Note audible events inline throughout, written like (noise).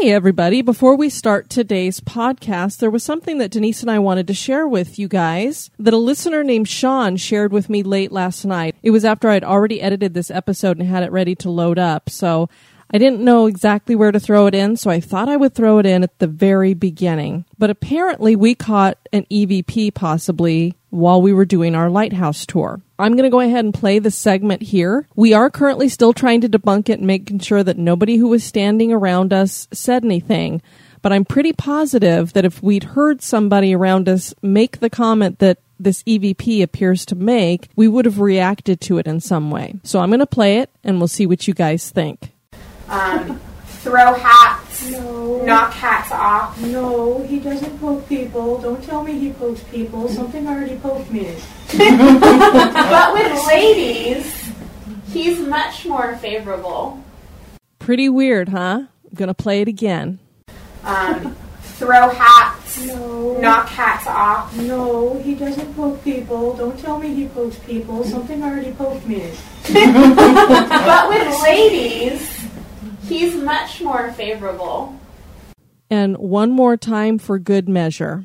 Hey, everybody. Before we start today's podcast, there was something that Denise and I wanted to share with you guys that a listener named Sean shared with me late last night. It was after I'd already edited this episode and had it ready to load up. So I didn't know exactly where to throw it in, so I thought I would throw it in at the very beginning. But apparently, we caught an EVP possibly while we were doing our lighthouse tour. I'm going to go ahead and play the segment here. We are currently still trying to debunk it, and making sure that nobody who was standing around us said anything. But I'm pretty positive that if we'd heard somebody around us make the comment that this EVP appears to make, we would have reacted to it in some way. So I'm going to play it and we'll see what you guys think. Um, throw hats, No. knock hats off. No, he doesn't poke people. Don't tell me he pokes people. Something already poked me. (laughs) But with ladies, he's much more favorable. Pretty weird, huh? I'm going to play it again. Um, throw hats, No. knock hats off. No, he doesn't poke people. Don't tell me he pokes people. Something already poked me. (laughs) But with ladies, he's much more favorable. And one more time for good measure.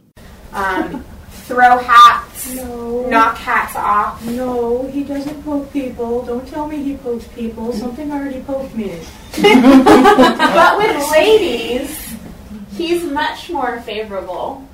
Um, throw hats, No. knock hats off. No, he doesn't poke people. Don't tell me he pokes people. Something already poked me. (laughs) But with ladies, he's much more favorable.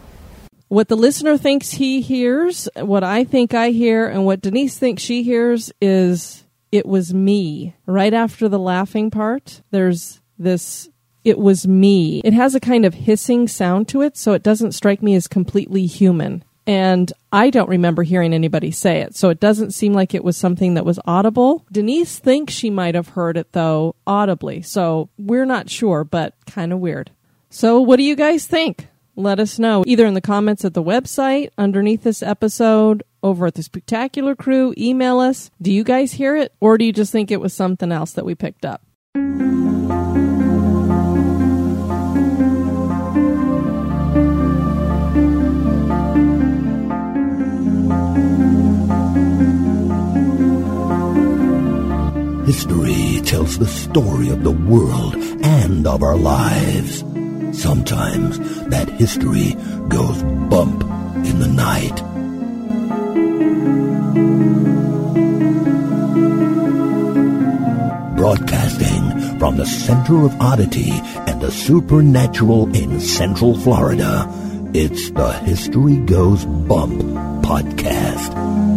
What the listener thinks he hears, what I think I hear, and what Denise thinks she hears is it was me. Right after the laughing part, there's this it was me. It has a kind of hissing sound to it, so it doesn't strike me as completely human. And I don't remember hearing anybody say it, so it doesn't seem like it was something that was audible. Denise thinks she might have heard it, though, audibly, so we're not sure, but kind of weird. So, what do you guys think? Let us know either in the comments at the website, underneath this episode, over at the Spectacular Crew, email us. Do you guys hear it, or do you just think it was something else that we picked up? History tells the story of the world and of our lives. Sometimes that history goes bump in the night. Broadcasting from the center of oddity and the supernatural in Central Florida, it's the History Goes Bump podcast.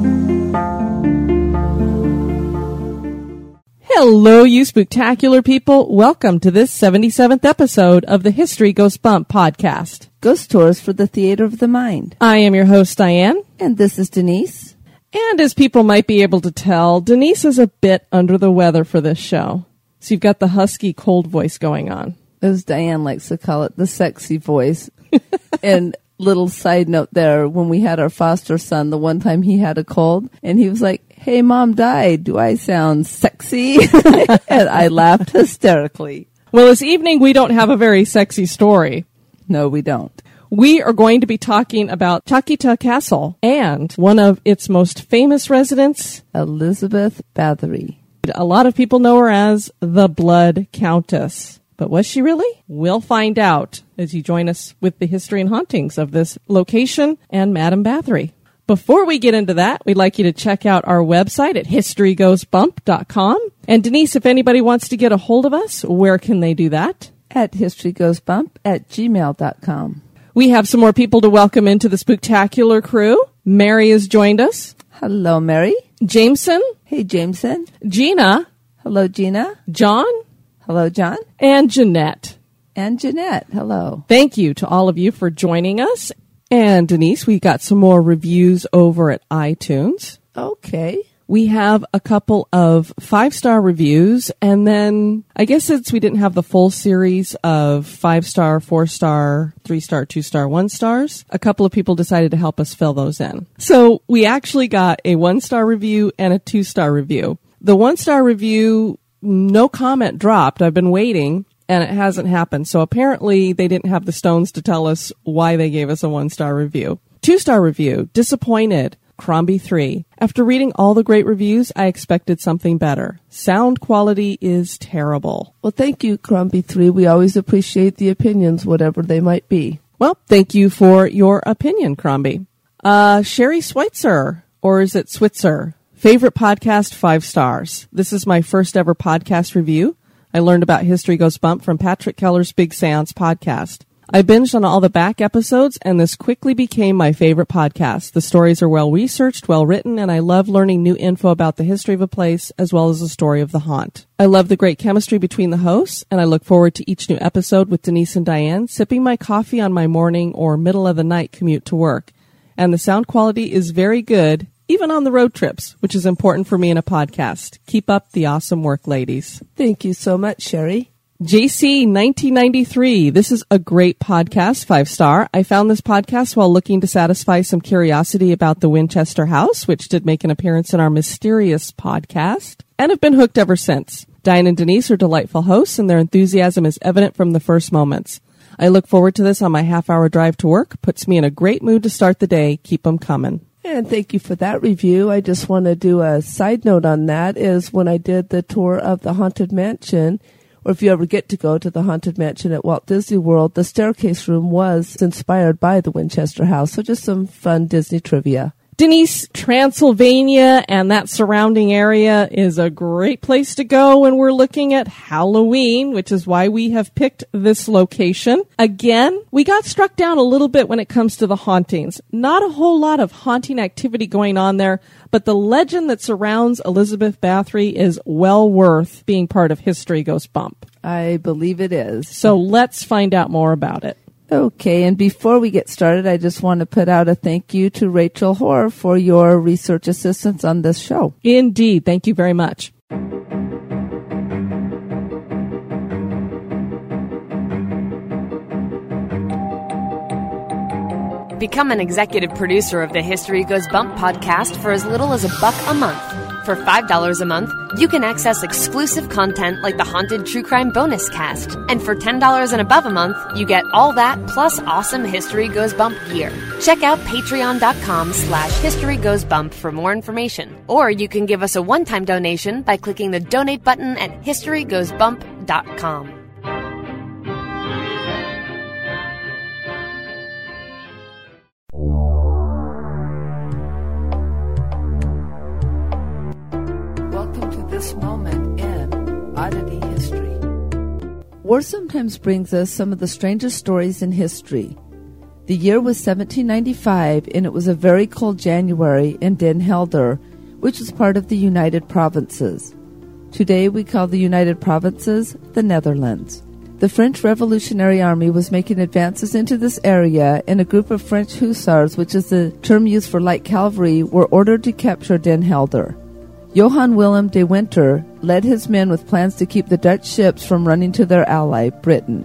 Hello, you spectacular people. Welcome to this 77th episode of the History Goes Bump podcast. Ghost Tours for the Theater of the Mind. I am your host, Diane. And this is Denise. And as people might be able to tell, Denise is a bit under the weather for this show. So you've got the husky cold voice going on. As Diane likes to call it, the sexy voice. (laughs) and little side note there, when we had our foster son, the one time he had a cold, and he was like, Hey, mom died. Do I sound sexy? (laughs) and I laughed hysterically. Well, this evening we don't have a very sexy story. No, we don't. We are going to be talking about Chakita Castle and one of its most famous residents. Elizabeth Bathory. A lot of people know her as the Blood Countess. But was she really? We'll find out as you join us with the history and hauntings of this location and Madame Bathory. Before we get into that, we'd like you to check out our website at historygoesbump.com. And Denise, if anybody wants to get a hold of us, where can they do that? At historygoesbump at gmail.com. We have some more people to welcome into the spectacular crew. Mary has joined us. Hello, Mary. Jameson, Hey, Jameson. Gina, Hello, Gina. John, Hello, John. and Jeanette. And Jeanette. Hello. Thank you to all of you for joining us. And Denise, we got some more reviews over at iTunes. Okay. We have a couple of five star reviews, and then I guess since we didn't have the full series of five star, four star, three star, two star, one stars, a couple of people decided to help us fill those in. So we actually got a one star review and a two star review. The one star review, no comment dropped. I've been waiting and it hasn't happened. So apparently they didn't have the stones to tell us why they gave us a one star review. Two star review, disappointed. Crombie 3. After reading all the great reviews, I expected something better. Sound quality is terrible. Well, thank you, Crombie 3. We always appreciate the opinions, whatever they might be. Well, thank you for your opinion, Crombie. Uh, Sherry Schweitzer, or is it Switzer? Favorite podcast, five stars. This is my first ever podcast review. I learned about History Goes Bump from Patrick Keller's Big Seance podcast. I binged on all the back episodes, and this quickly became my favorite podcast. The stories are well researched, well written, and I love learning new info about the history of a place as well as the story of the haunt. I love the great chemistry between the hosts, and I look forward to each new episode with Denise and Diane sipping my coffee on my morning or middle of the night commute to work. And the sound quality is very good, even on the road trips, which is important for me in a podcast. Keep up the awesome work, ladies. Thank you so much, Sherry. JC 1993. This is a great podcast, five star. I found this podcast while looking to satisfy some curiosity about the Winchester House, which did make an appearance in our mysterious podcast, and have been hooked ever since. Diane and Denise are delightful hosts, and their enthusiasm is evident from the first moments. I look forward to this on my half hour drive to work. Puts me in a great mood to start the day. Keep them coming. And thank you for that review. I just want to do a side note on that is when I did the tour of the Haunted Mansion, or if you ever get to go to the Haunted Mansion at Walt Disney World, the staircase room was inspired by the Winchester House. So just some fun Disney trivia. Denise, Transylvania and that surrounding area is a great place to go when we're looking at Halloween, which is why we have picked this location. Again, we got struck down a little bit when it comes to the hauntings. Not a whole lot of haunting activity going on there, but the legend that surrounds Elizabeth Bathory is well worth being part of History Goes Bump. I believe it is. So let's find out more about it. Okay, and before we get started, I just want to put out a thank you to Rachel Hoare for your research assistance on this show. Indeed. Thank you very much. Become an executive producer of the History Goes Bump podcast for as little as a buck a month. For $5 a month, you can access exclusive content like the Haunted True Crime Bonus Cast. And for $10 and above a month, you get all that plus awesome History Goes Bump gear. Check out patreon.com slash History Goes Bump for more information. Or you can give us a one-time donation by clicking the donate button at historygoesbump.com. War sometimes brings us some of the strangest stories in history. The year was 1795, and it was a very cold January in Den Helder, which was part of the United Provinces. Today we call the United Provinces the Netherlands. The French Revolutionary Army was making advances into this area, and a group of French hussars, which is the term used for light cavalry, were ordered to capture Den Helder. Johann Willem de Winter led his men with plans to keep the Dutch ships from running to their ally, Britain.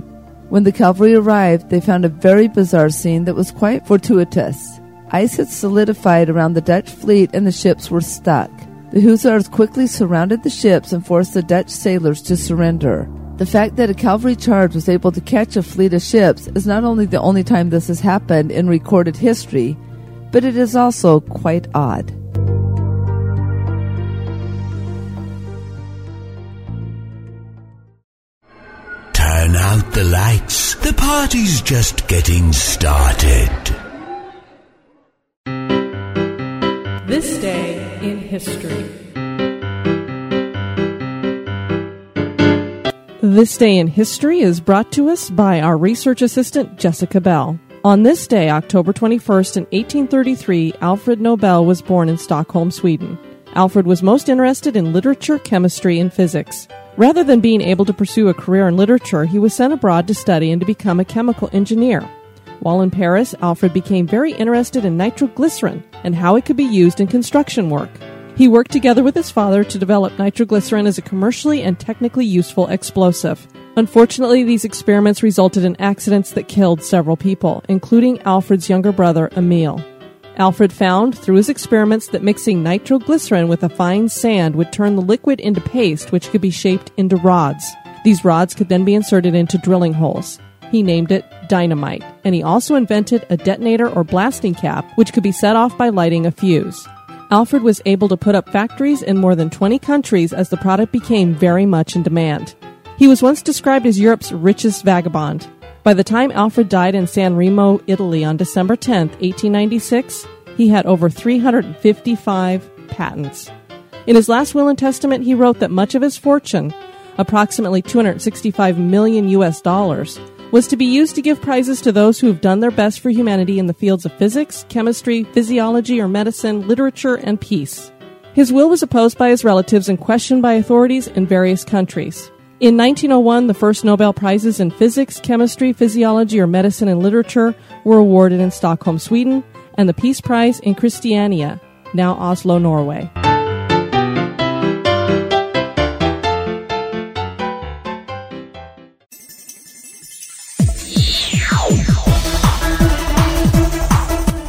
When the cavalry arrived, they found a very bizarre scene that was quite fortuitous. Ice had solidified around the Dutch fleet and the ships were stuck. The hussars quickly surrounded the ships and forced the Dutch sailors to surrender. The fact that a cavalry charge was able to catch a fleet of ships is not only the only time this has happened in recorded history, but it is also quite odd. The lights. The party's just getting started. This day in history. This Day in History is brought to us by our research assistant, Jessica Bell. On this day, October 21st, in 1833, Alfred Nobel was born in Stockholm, Sweden. Alfred was most interested in literature, chemistry, and physics. Rather than being able to pursue a career in literature, he was sent abroad to study and to become a chemical engineer. While in Paris, Alfred became very interested in nitroglycerin and how it could be used in construction work. He worked together with his father to develop nitroglycerin as a commercially and technically useful explosive. Unfortunately, these experiments resulted in accidents that killed several people, including Alfred's younger brother, Emil. Alfred found through his experiments that mixing nitroglycerin with a fine sand would turn the liquid into paste, which could be shaped into rods. These rods could then be inserted into drilling holes. He named it dynamite, and he also invented a detonator or blasting cap which could be set off by lighting a fuse. Alfred was able to put up factories in more than 20 countries as the product became very much in demand. He was once described as Europe's richest vagabond. By the time Alfred died in San Remo, Italy on December 10, 1896, he had over 355 patents. In his last will and testament, he wrote that much of his fortune, approximately 265 million US dollars, was to be used to give prizes to those who have done their best for humanity in the fields of physics, chemistry, physiology or medicine, literature, and peace. His will was opposed by his relatives and questioned by authorities in various countries. In 1901, the first Nobel Prizes in physics, chemistry, physiology, or medicine and literature were awarded in Stockholm, Sweden, and the Peace Prize in Christiania, now Oslo, Norway.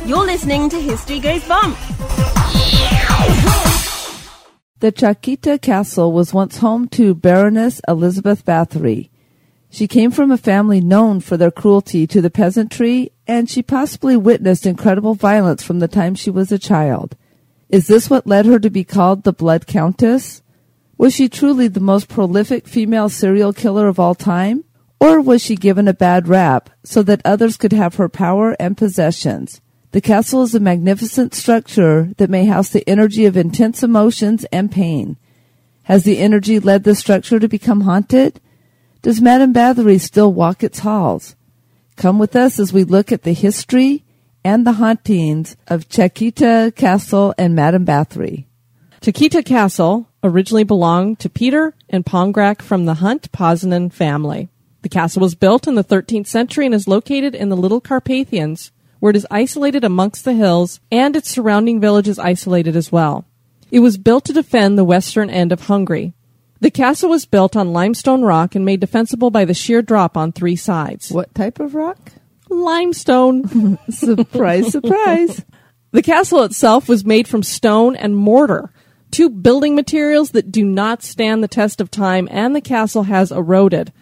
You're listening to History Goes Bump. The Chakita Castle was once home to Baroness Elizabeth Bathory. She came from a family known for their cruelty to the peasantry, and she possibly witnessed incredible violence from the time she was a child. Is this what led her to be called the Blood Countess? Was she truly the most prolific female serial killer of all time? Or was she given a bad rap so that others could have her power and possessions? The castle is a magnificent structure that may house the energy of intense emotions and pain. Has the energy led the structure to become haunted? Does Madame Bathory still walk its halls? Come with us as we look at the history and the hauntings of Chiquita Castle and Madame Bathory. Chiquita Castle originally belonged to Peter and Pongrak from the Hunt Poznań family. The castle was built in the 13th century and is located in the Little Carpathians, where it is isolated amongst the hills and its surrounding village is isolated as well. It was built to defend the western end of Hungary. The castle was built on limestone rock and made defensible by the sheer drop on three sides. What type of rock? Limestone. (laughs) surprise, surprise. The castle itself was made from stone and mortar, two building materials that do not stand the test of time, and the castle has eroded.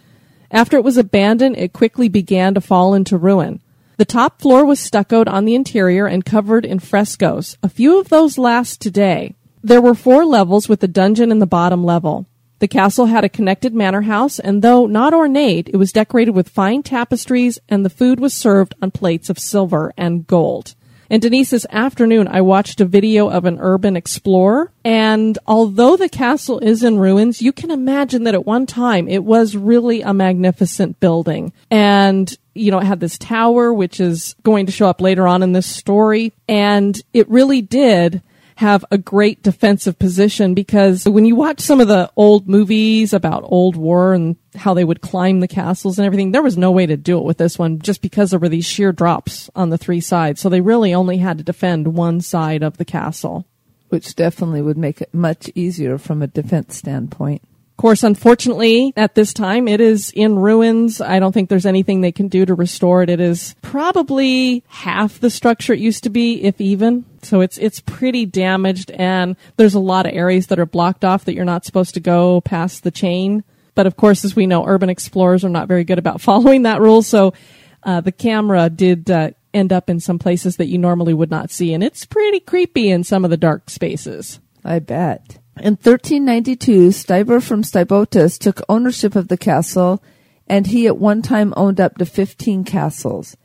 After it was abandoned, it quickly began to fall into ruin. The top floor was stuccoed on the interior and covered in frescoes. A few of those last today. There were four levels with a dungeon in the bottom level. The castle had a connected manor house, and though not ornate, it was decorated with fine tapestries, and the food was served on plates of silver and gold. And Denise, this afternoon I watched a video of an urban explorer, and although the castle is in ruins, you can imagine that at one time it was really a magnificent building. And you know, it had this tower, which is going to show up later on in this story. And it really did have a great defensive position because when you watch some of the old movies about old war and how they would climb the castles and everything, there was no way to do it with this one just because there were these sheer drops on the three sides. So they really only had to defend one side of the castle. Which definitely would make it much easier from a defense standpoint. Of course, unfortunately, at this time, it is in ruins. I don't think there's anything they can do to restore it. It is probably half the structure it used to be, if even. So it's it's pretty damaged, and there's a lot of areas that are blocked off that you're not supposed to go past the chain. But of course, as we know, urban explorers are not very good about (laughs) following that rule. So uh, the camera did uh, end up in some places that you normally would not see, and it's pretty creepy in some of the dark spaces. I bet. In 1392, Stuyber from Stybotus took ownership of the castle, and he at one time owned up to 15 castles.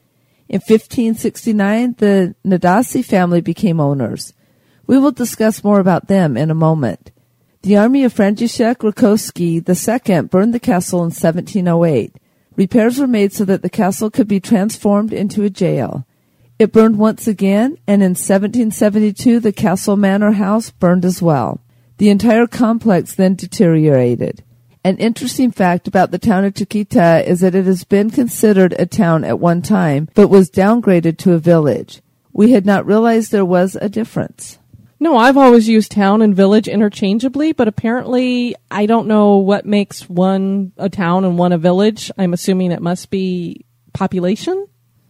In 1569, the Nadasi family became owners. We will discuss more about them in a moment. The army of František Rákóczi II burned the castle in 1708. Repairs were made so that the castle could be transformed into a jail. It burned once again, and in 1772 the castle manor house burned as well. The entire complex then deteriorated. An interesting fact about the town of Chiquita is that it has been considered a town at one time, but was downgraded to a village. We had not realized there was a difference. No, I've always used town and village interchangeably, but apparently I don't know what makes one a town and one a village. I'm assuming it must be population.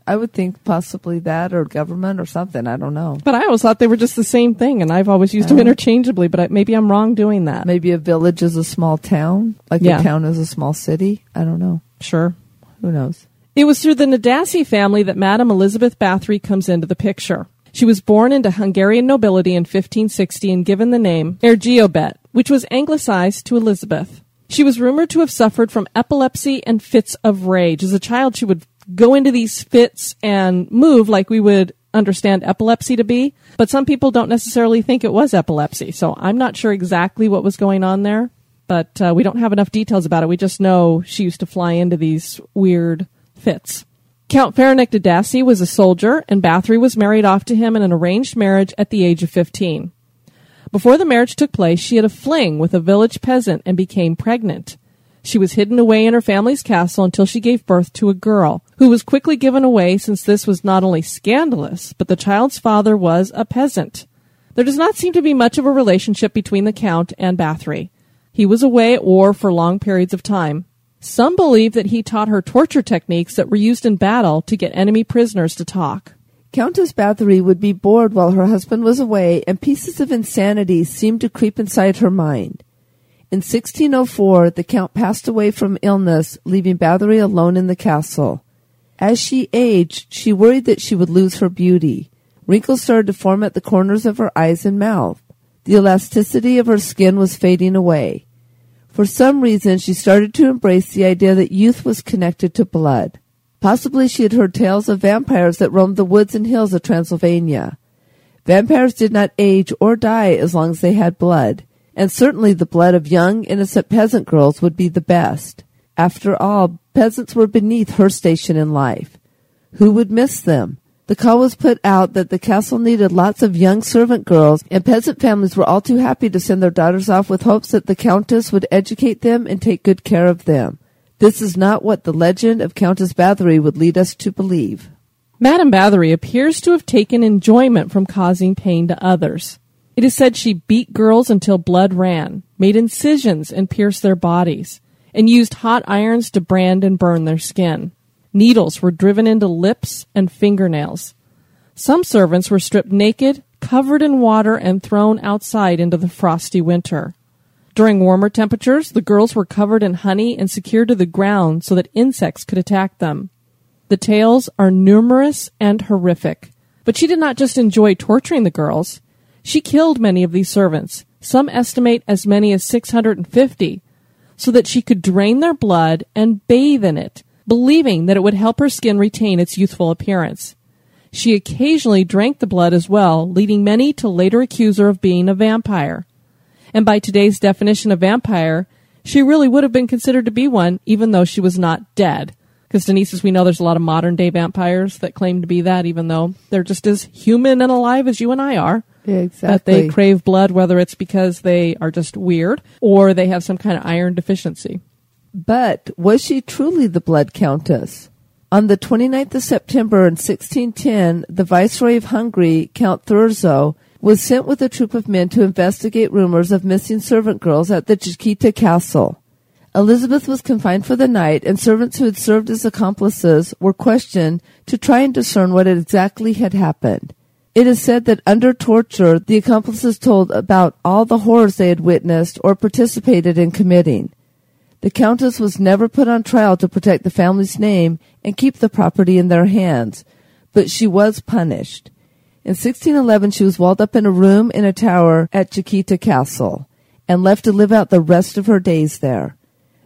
I would think possibly that or government or something. I don't know. But I always thought they were just the same thing, and I've always used them interchangeably. But I, maybe I'm wrong doing that. Maybe a village is a small town, like Yeah. a town is a small city. I don't know. Sure. Who knows? It was through the Nadassi family that Madame Elizabeth Bathory comes into the picture. She was born into Hungarian nobility in 1560 and given the name Erzsébet, which was anglicized to Elizabeth. She was rumored to have suffered from epilepsy and fits of rage. As a child, she would go into these fits and move like we would understand epilepsy to be, but some people don't necessarily think it was epilepsy. So I'm not sure exactly what was going on there, but uh, we don't have enough details about it. We just know she used to fly into these weird fits. Count Ferdinand Nadassi was a soldier, and Bathory was married off to him in an arranged marriage at the age of 15. Before the marriage took place, she had a fling with a village peasant and became pregnant. She was hidden away in her family's castle until she gave birth to a girl, who was quickly given away since this was not only scandalous, but the child's father was a peasant. There does not seem to be much of a relationship between the Count and Bathory. He was away at war for long periods of time. Some believe that he taught her torture techniques that were used in battle to get enemy prisoners to talk. Countess Bathory would be bored while her husband was away, and pieces of insanity seemed to creep inside her mind. In 1604, the Count passed away from illness, leaving Bathory alone in the castle. As she aged, she worried that she would lose her beauty. Wrinkles started to form at the corners of her eyes and mouth. The elasticity of her skin was fading away. For some reason, she started to embrace the idea that youth was connected to blood. Possibly she had heard tales of vampires that roamed the woods and hills of Transylvania. Vampires did not age or die as long as they had blood and certainly the blood of young, innocent peasant girls would be the best. After all, peasants were beneath her station in life. Who would miss them? The call was put out that the castle needed lots of young servant girls, and peasant families were all too happy to send their daughters off with hopes that the countess would educate them and take good care of them. This is not what the legend of Countess Bathory would lead us to believe. Madame Bathory appears to have taken enjoyment from causing pain to others. It is said she beat girls until blood ran, made incisions and pierced their bodies, and used hot irons to brand and burn their skin. Needles were driven into lips and fingernails. Some servants were stripped naked, covered in water, and thrown outside into the frosty winter. During warmer temperatures, the girls were covered in honey and secured to the ground so that insects could attack them. The tales are numerous and horrific. But she did not just enjoy torturing the girls. She killed many of these servants, some estimate as many as 650, so that she could drain their blood and bathe in it, believing that it would help her skin retain its youthful appearance. She occasionally drank the blood as well, leading many to later accuse her of being a vampire. And by today's definition of vampire, she really would have been considered to be one, even though she was not dead. Because Denise, as we know, there's a lot of modern day vampires that claim to be that, even though they're just as human and alive as you and I are. Exactly. That they crave blood, whether it's because they are just weird or they have some kind of iron deficiency. But was she truly the Blood Countess? On the 29th of September in 1610, the Viceroy of Hungary, Count Thurzo, was sent with a troop of men to investigate rumors of missing servant girls at the Chiquita Castle. Elizabeth was confined for the night, and servants who had served as accomplices were questioned to try and discern what exactly had happened. It is said that under torture, the accomplices told about all the horrors they had witnessed or participated in committing. The Countess was never put on trial to protect the family's name and keep the property in their hands, but she was punished. In 1611, she was walled up in a room in a tower at Chiquita Castle and left to live out the rest of her days there.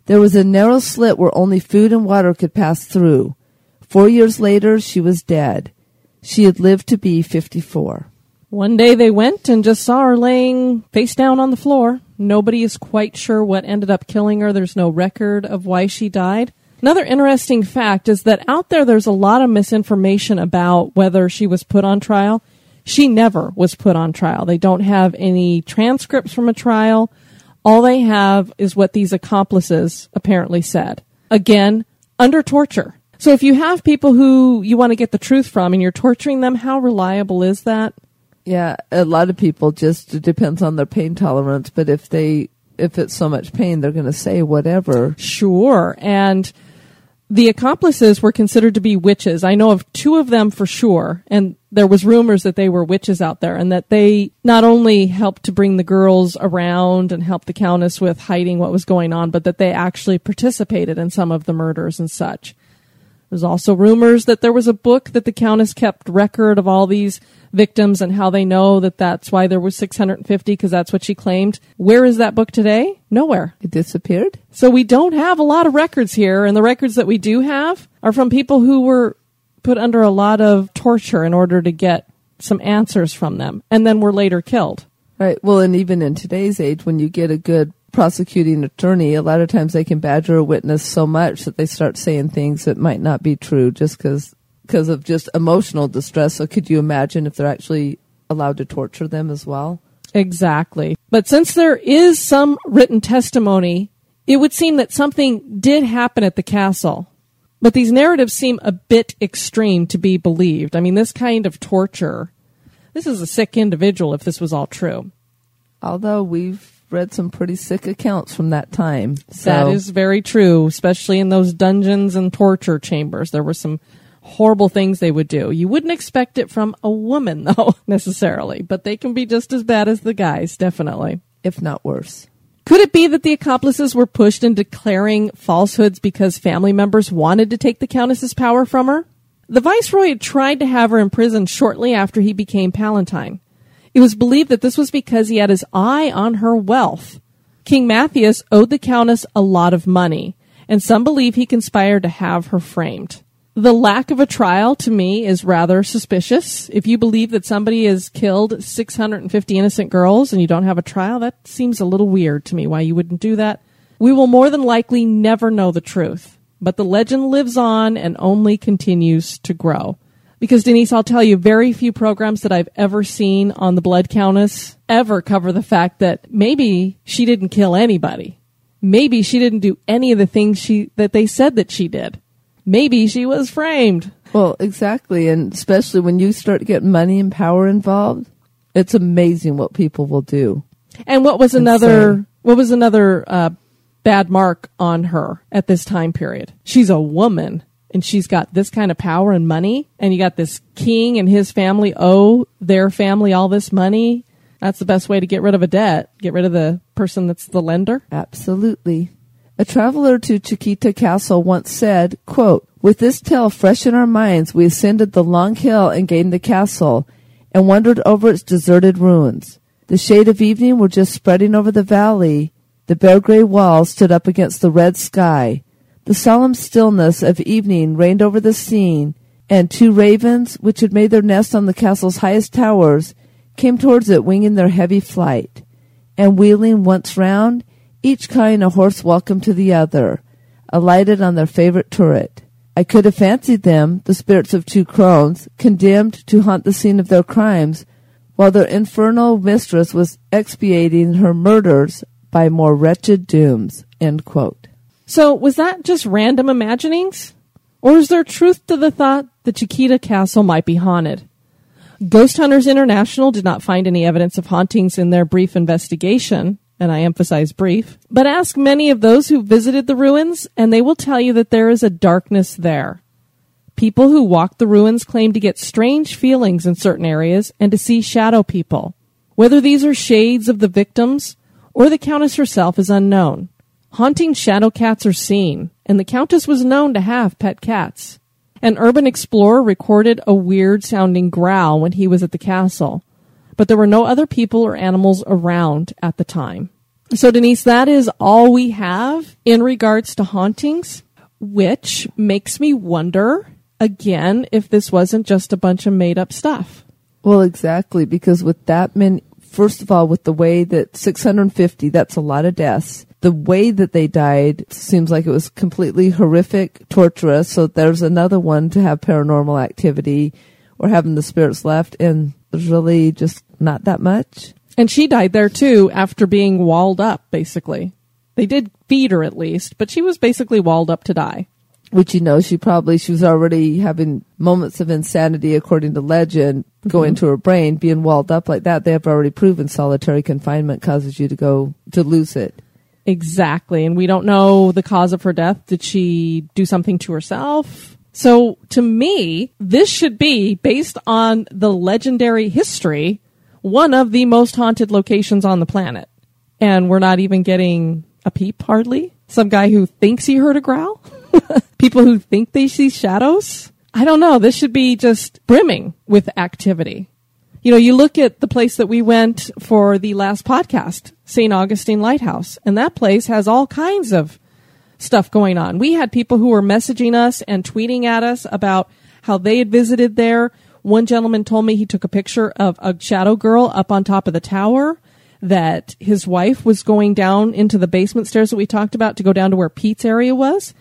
There was a narrow slit where only food and water could pass through. Four years later, she was dead. She had lived to be 54. One day they went and just saw her laying face down on the floor. Nobody is quite sure what ended up killing her. There's no record of why she died. Another interesting fact is that out there there's a lot of misinformation about whether she was put on trial. She never was put on trial. They don't have any transcripts from a trial. All they have is what these accomplices apparently said. Again, under torture. So if you have people who you want to get the truth from and you're torturing them, how reliable is that? Yeah, a lot of people just it depends on their pain tolerance, but if they if it's so much pain, they're going to say whatever. Sure. And the accomplices were considered to be witches. I know of two of them for sure, and there was rumors that they were witches out there and that they not only helped to bring the girls around and help the countess with hiding what was going on, but that they actually participated in some of the murders and such. There's also rumors that there was a book that the Countess kept record of all these victims and how they know that that's why there was 650 because that's what she claimed. Where is that book today? Nowhere. It disappeared? So we don't have a lot of records here, and the records that we do have are from people who were put under a lot of torture in order to get some answers from them, and then were later killed. Right. Well, and even in today's age, when you get a good prosecuting attorney, a lot of times they can badger a witness so much that they start saying things that might not be true just because because of just emotional distress. So could you imagine if they're actually allowed to torture them as well? Exactly. But since there is some written testimony, it would seem that something did happen at the castle. But these narratives seem a bit extreme to be believed. I mean, this kind of torture, this is a sick individual if this was all true. Although we've read some pretty sick accounts from that time. So That is very true, especially in those dungeons and torture chambers. There were some horrible things they would do. You wouldn't expect it from a woman, (laughs) though, necessarily, but they can be just as bad as the guys, definitely. if not worse. Could it be that the accomplices were pushed into declaring falsehoods because family members wanted to take the Countess's power from her? The Viceroy had tried to have her imprisoned shortly after he became Palatine. It was believed that this was because he had his eye on her wealth. King Matthias owed the Countess a lot of money, and some believe he conspired to have her framed. The lack of a trial to me is rather suspicious. If you believe that somebody has killed 650 innocent girls and you don't have a trial, that seems a little weird to me why you wouldn't do that. We will more than likely never know the truth, but the legend lives on and only continues to grow. Because Denise, I'll tell you, very few programs that I've ever seen on the Blood Countess ever cover the fact that maybe she didn't kill anybody. Maybe she didn't do any of the things she that they said that she did. Maybe she was framed. Well, exactly. And especially when you start getting money and power involved, it's amazing what people will do. And what was another Insane. what was another uh, bad mark on her at this time period? She's a woman and she's got this kind of power and money and you got this king and his family owe their family all this money. That's the best way to get rid of a debt. Get rid of the person that's the lender. Absolutely. A traveler to Chiquita Castle once said, quote, With this tale fresh in our minds, we ascended the long hill and gained the castle and wandered over its deserted ruins. The shade of evening were just spreading over the valley. The bare gray walls stood up against the red sky. The solemn stillness of evening reigned over the scene, and two ravens, which had made their nest on the castle's highest towers, came towards it winging their heavy flight. And wheeling once round, each cawing a hoarse welcome to the other, alighted on their favorite turret. I could have fancied them, the spirits of two crones, condemned to haunt the scene of their crimes, while their infernal mistress was expiating her murders by more wretched dooms. So was that just random imaginings? Or is there truth to the thought that Chiquita Castle might be haunted? Ghost Hunters International did not find any evidence of hauntings in their brief investigation, and I emphasize brief, but ask many of those who visited the ruins, and they will tell you that there is a darkness there. People who walk the ruins claim to get strange feelings in certain areas and to see shadow people. Whether these are shades of the victims or the Countess herself is unknown. Haunting shadow cats are seen, and the Countess was known to have pet cats. An urban explorer recorded a weird sounding growl when he was at the castle, but there were no other people or animals around at the time. So, Denise, that is all we have in regards to hauntings, which makes me wonder again if this wasn't just a bunch of made up stuff. Well, exactly, because with that many, first of all, with the way that 650, that's a lot of deaths. The way that they died seems like it was completely horrific, torturous. So there's another one to have paranormal activity or having the spirits left, and there's really just not that much. And she died there too after being walled up, basically. They did feed her at least, but she was basically walled up to die. Which you know, she probably she was already having moments of insanity, according to legend, mm-hmm. going to her brain, being walled up like that. They have already proven solitary confinement causes you to go to lose it. Exactly. And we don't know the cause of her death. Did she do something to herself? So to me, this should be based on the legendary history, one of the most haunted locations on the planet. And we're not even getting a peep hardly. Some guy who thinks he heard a growl. (laughs) People who think they see shadows? I don't know. This should be just brimming with activity. You know, you look at the place that we went for the last podcast, St. Augustine Lighthouse, and that place has all kinds of stuff going on. We had people who were messaging us and tweeting at us about how they had visited there. One gentleman told me he took a picture of a shadow girl up on top of the tower that his wife was going down into the basement stairs that we talked about to go down to where Pete's area was.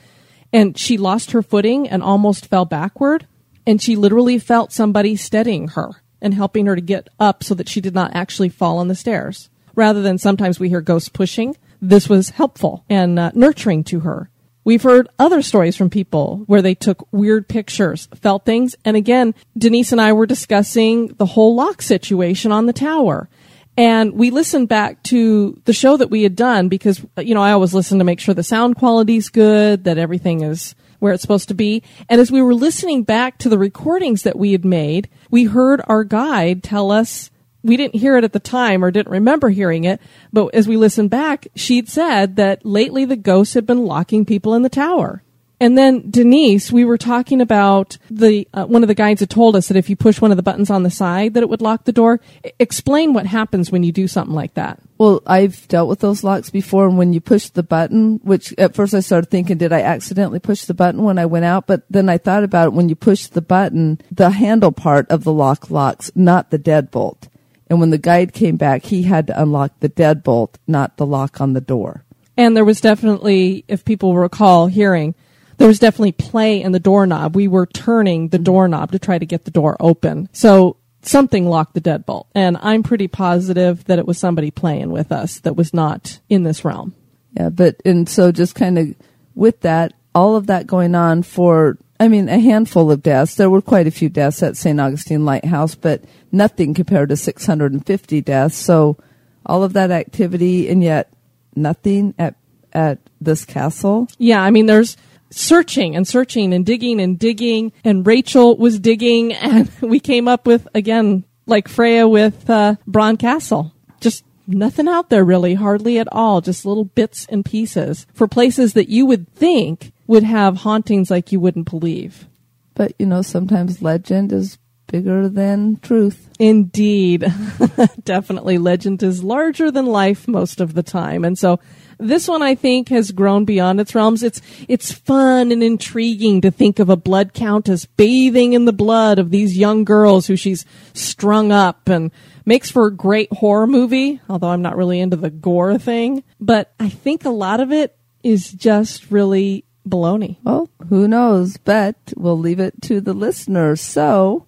And she lost her footing and almost fell backward. And she literally felt somebody steadying her and helping her to get up so that she did not actually fall on the stairs. Rather than sometimes we hear ghosts pushing, this was helpful and uh, nurturing to her. We've heard other stories from people where they took weird pictures, felt things, and again, Denise and I were discussing the whole lock situation on the tower. And we listened back to the show that we had done because, you know, I always listen to make sure the sound quality's good, that everything is where it's supposed to be. And as we were listening back to the recordings that we had made, we heard our guide tell us we didn't hear it at the time or didn't remember hearing it, but as we listened back, she'd said that lately the ghosts had been locking people in the tower. And then Denise, we were talking about the uh, one of the guides had told us that if you push one of the buttons on the side, that it would lock the door. I- explain what happens when you do something like that. Well, I've dealt with those locks before, and when you push the button, which at first I started thinking, did I accidentally push the button when I went out? But then I thought about it. When you push the button, the handle part of the lock locks, not the deadbolt. And when the guide came back, he had to unlock the deadbolt, not the lock on the door. And there was definitely, if people recall hearing, there was definitely play in the doorknob. We were turning the doorknob to try to get the door open. So something locked the deadbolt. And I'm pretty positive that it was somebody playing with us that was not in this realm. Yeah, but and so just kind of with that, all of that going on for I mean a handful of deaths. There were quite a few deaths at St. Augustine Lighthouse, but nothing compared to 650 deaths. So all of that activity and yet nothing at at this castle. Yeah, I mean, there's searching and searching and digging and digging, and Rachel was digging, (laughs) and we came up with, again, like Freya with uh, Bran Castle. Just nothing out there really, hardly at all, just little bits and pieces for places that you would think would have hauntings like you wouldn't believe. But you know, sometimes legend is bigger than truth. Indeed. (laughs) Definitely. Legend is larger than life most of the time. And so this one I think has grown beyond its realms. It's, it's fun and intriguing to think of a blood countess bathing in the blood of these young girls who she's strung up and makes for a great horror movie, although I'm not really into the gore thing. But I think a lot of it is just really baloney. Well, who knows? But we'll leave it to the listeners. So,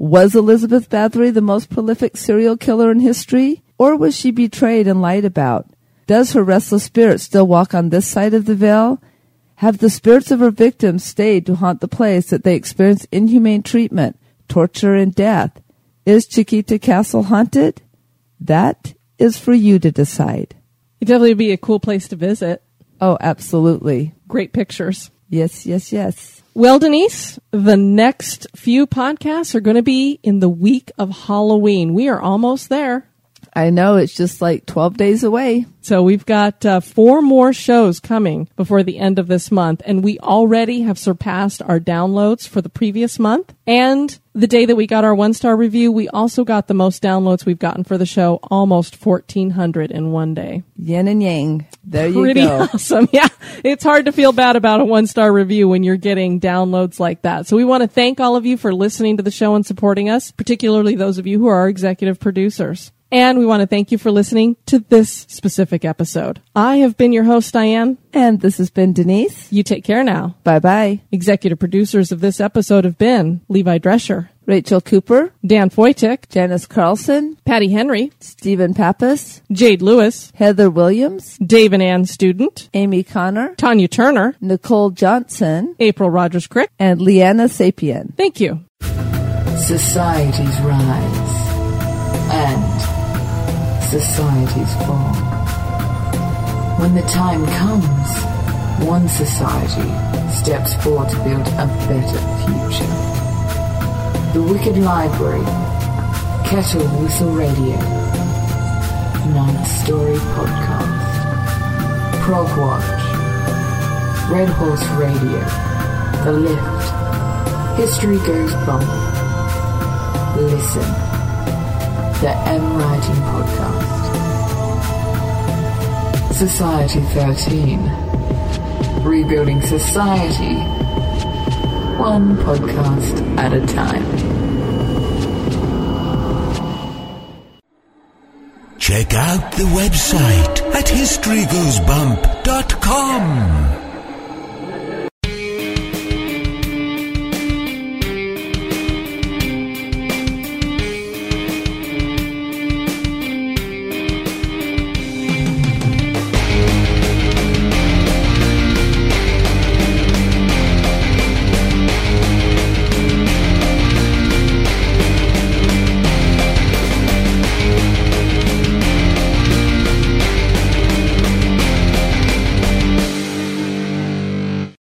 was Elizabeth Bathory the most prolific serial killer in history? Or was she betrayed and lied about? Does her restless spirit still walk on this side of the veil? Have the spirits of her victims stayed to haunt the place that they experienced inhumane treatment, torture, and death? Is Chiquita Castle haunted? That is for you to decide. It'd definitely be a cool place to visit. Oh, absolutely. Great pictures. Yes, yes, yes. Well, Denise, the next few podcasts are going to be in the week of Halloween. We are almost there. I know it's just like 12 days away. So we've got uh, four more shows coming before the end of this month, and we already have surpassed our downloads for the previous month. And the day that we got our one star review, we also got the most downloads we've gotten for the show, almost 1,400 in one day. Yin and yang. There you Pretty go. (laughs) awesome. Yeah. It's hard to feel bad about a one star review when you're getting downloads like that. So we want to thank all of you for listening to the show and supporting us, particularly those of you who are our executive producers. And we want to thank you for listening to this specific episode. I have been your host, Diane. And this has been Denise. You take care now. Bye bye. Executive producers of this episode have been Levi Drescher, Rachel Cooper, Dan Foytick, Janice Carlson, Patty Henry, Stephen Pappas, Jade Lewis, Heather Williams, Dave and Ann Student, Amy Connor, Tanya Turner, Nicole Johnson, April Rogers Crick. and Leanna Sapien. Thank you. Societies rise and societies fall. When the time comes, one society steps forward to build a better future. The Wicked Library, Kettle Whistle Radio, Ninth Story Podcast, Prog Watch, Red Horse Radio, The Lift, History Goes Bump. Listen. The M Writing Podcast. Society 13. Rebuilding society. One podcast at a time. Check out the website at historygoesbump.com.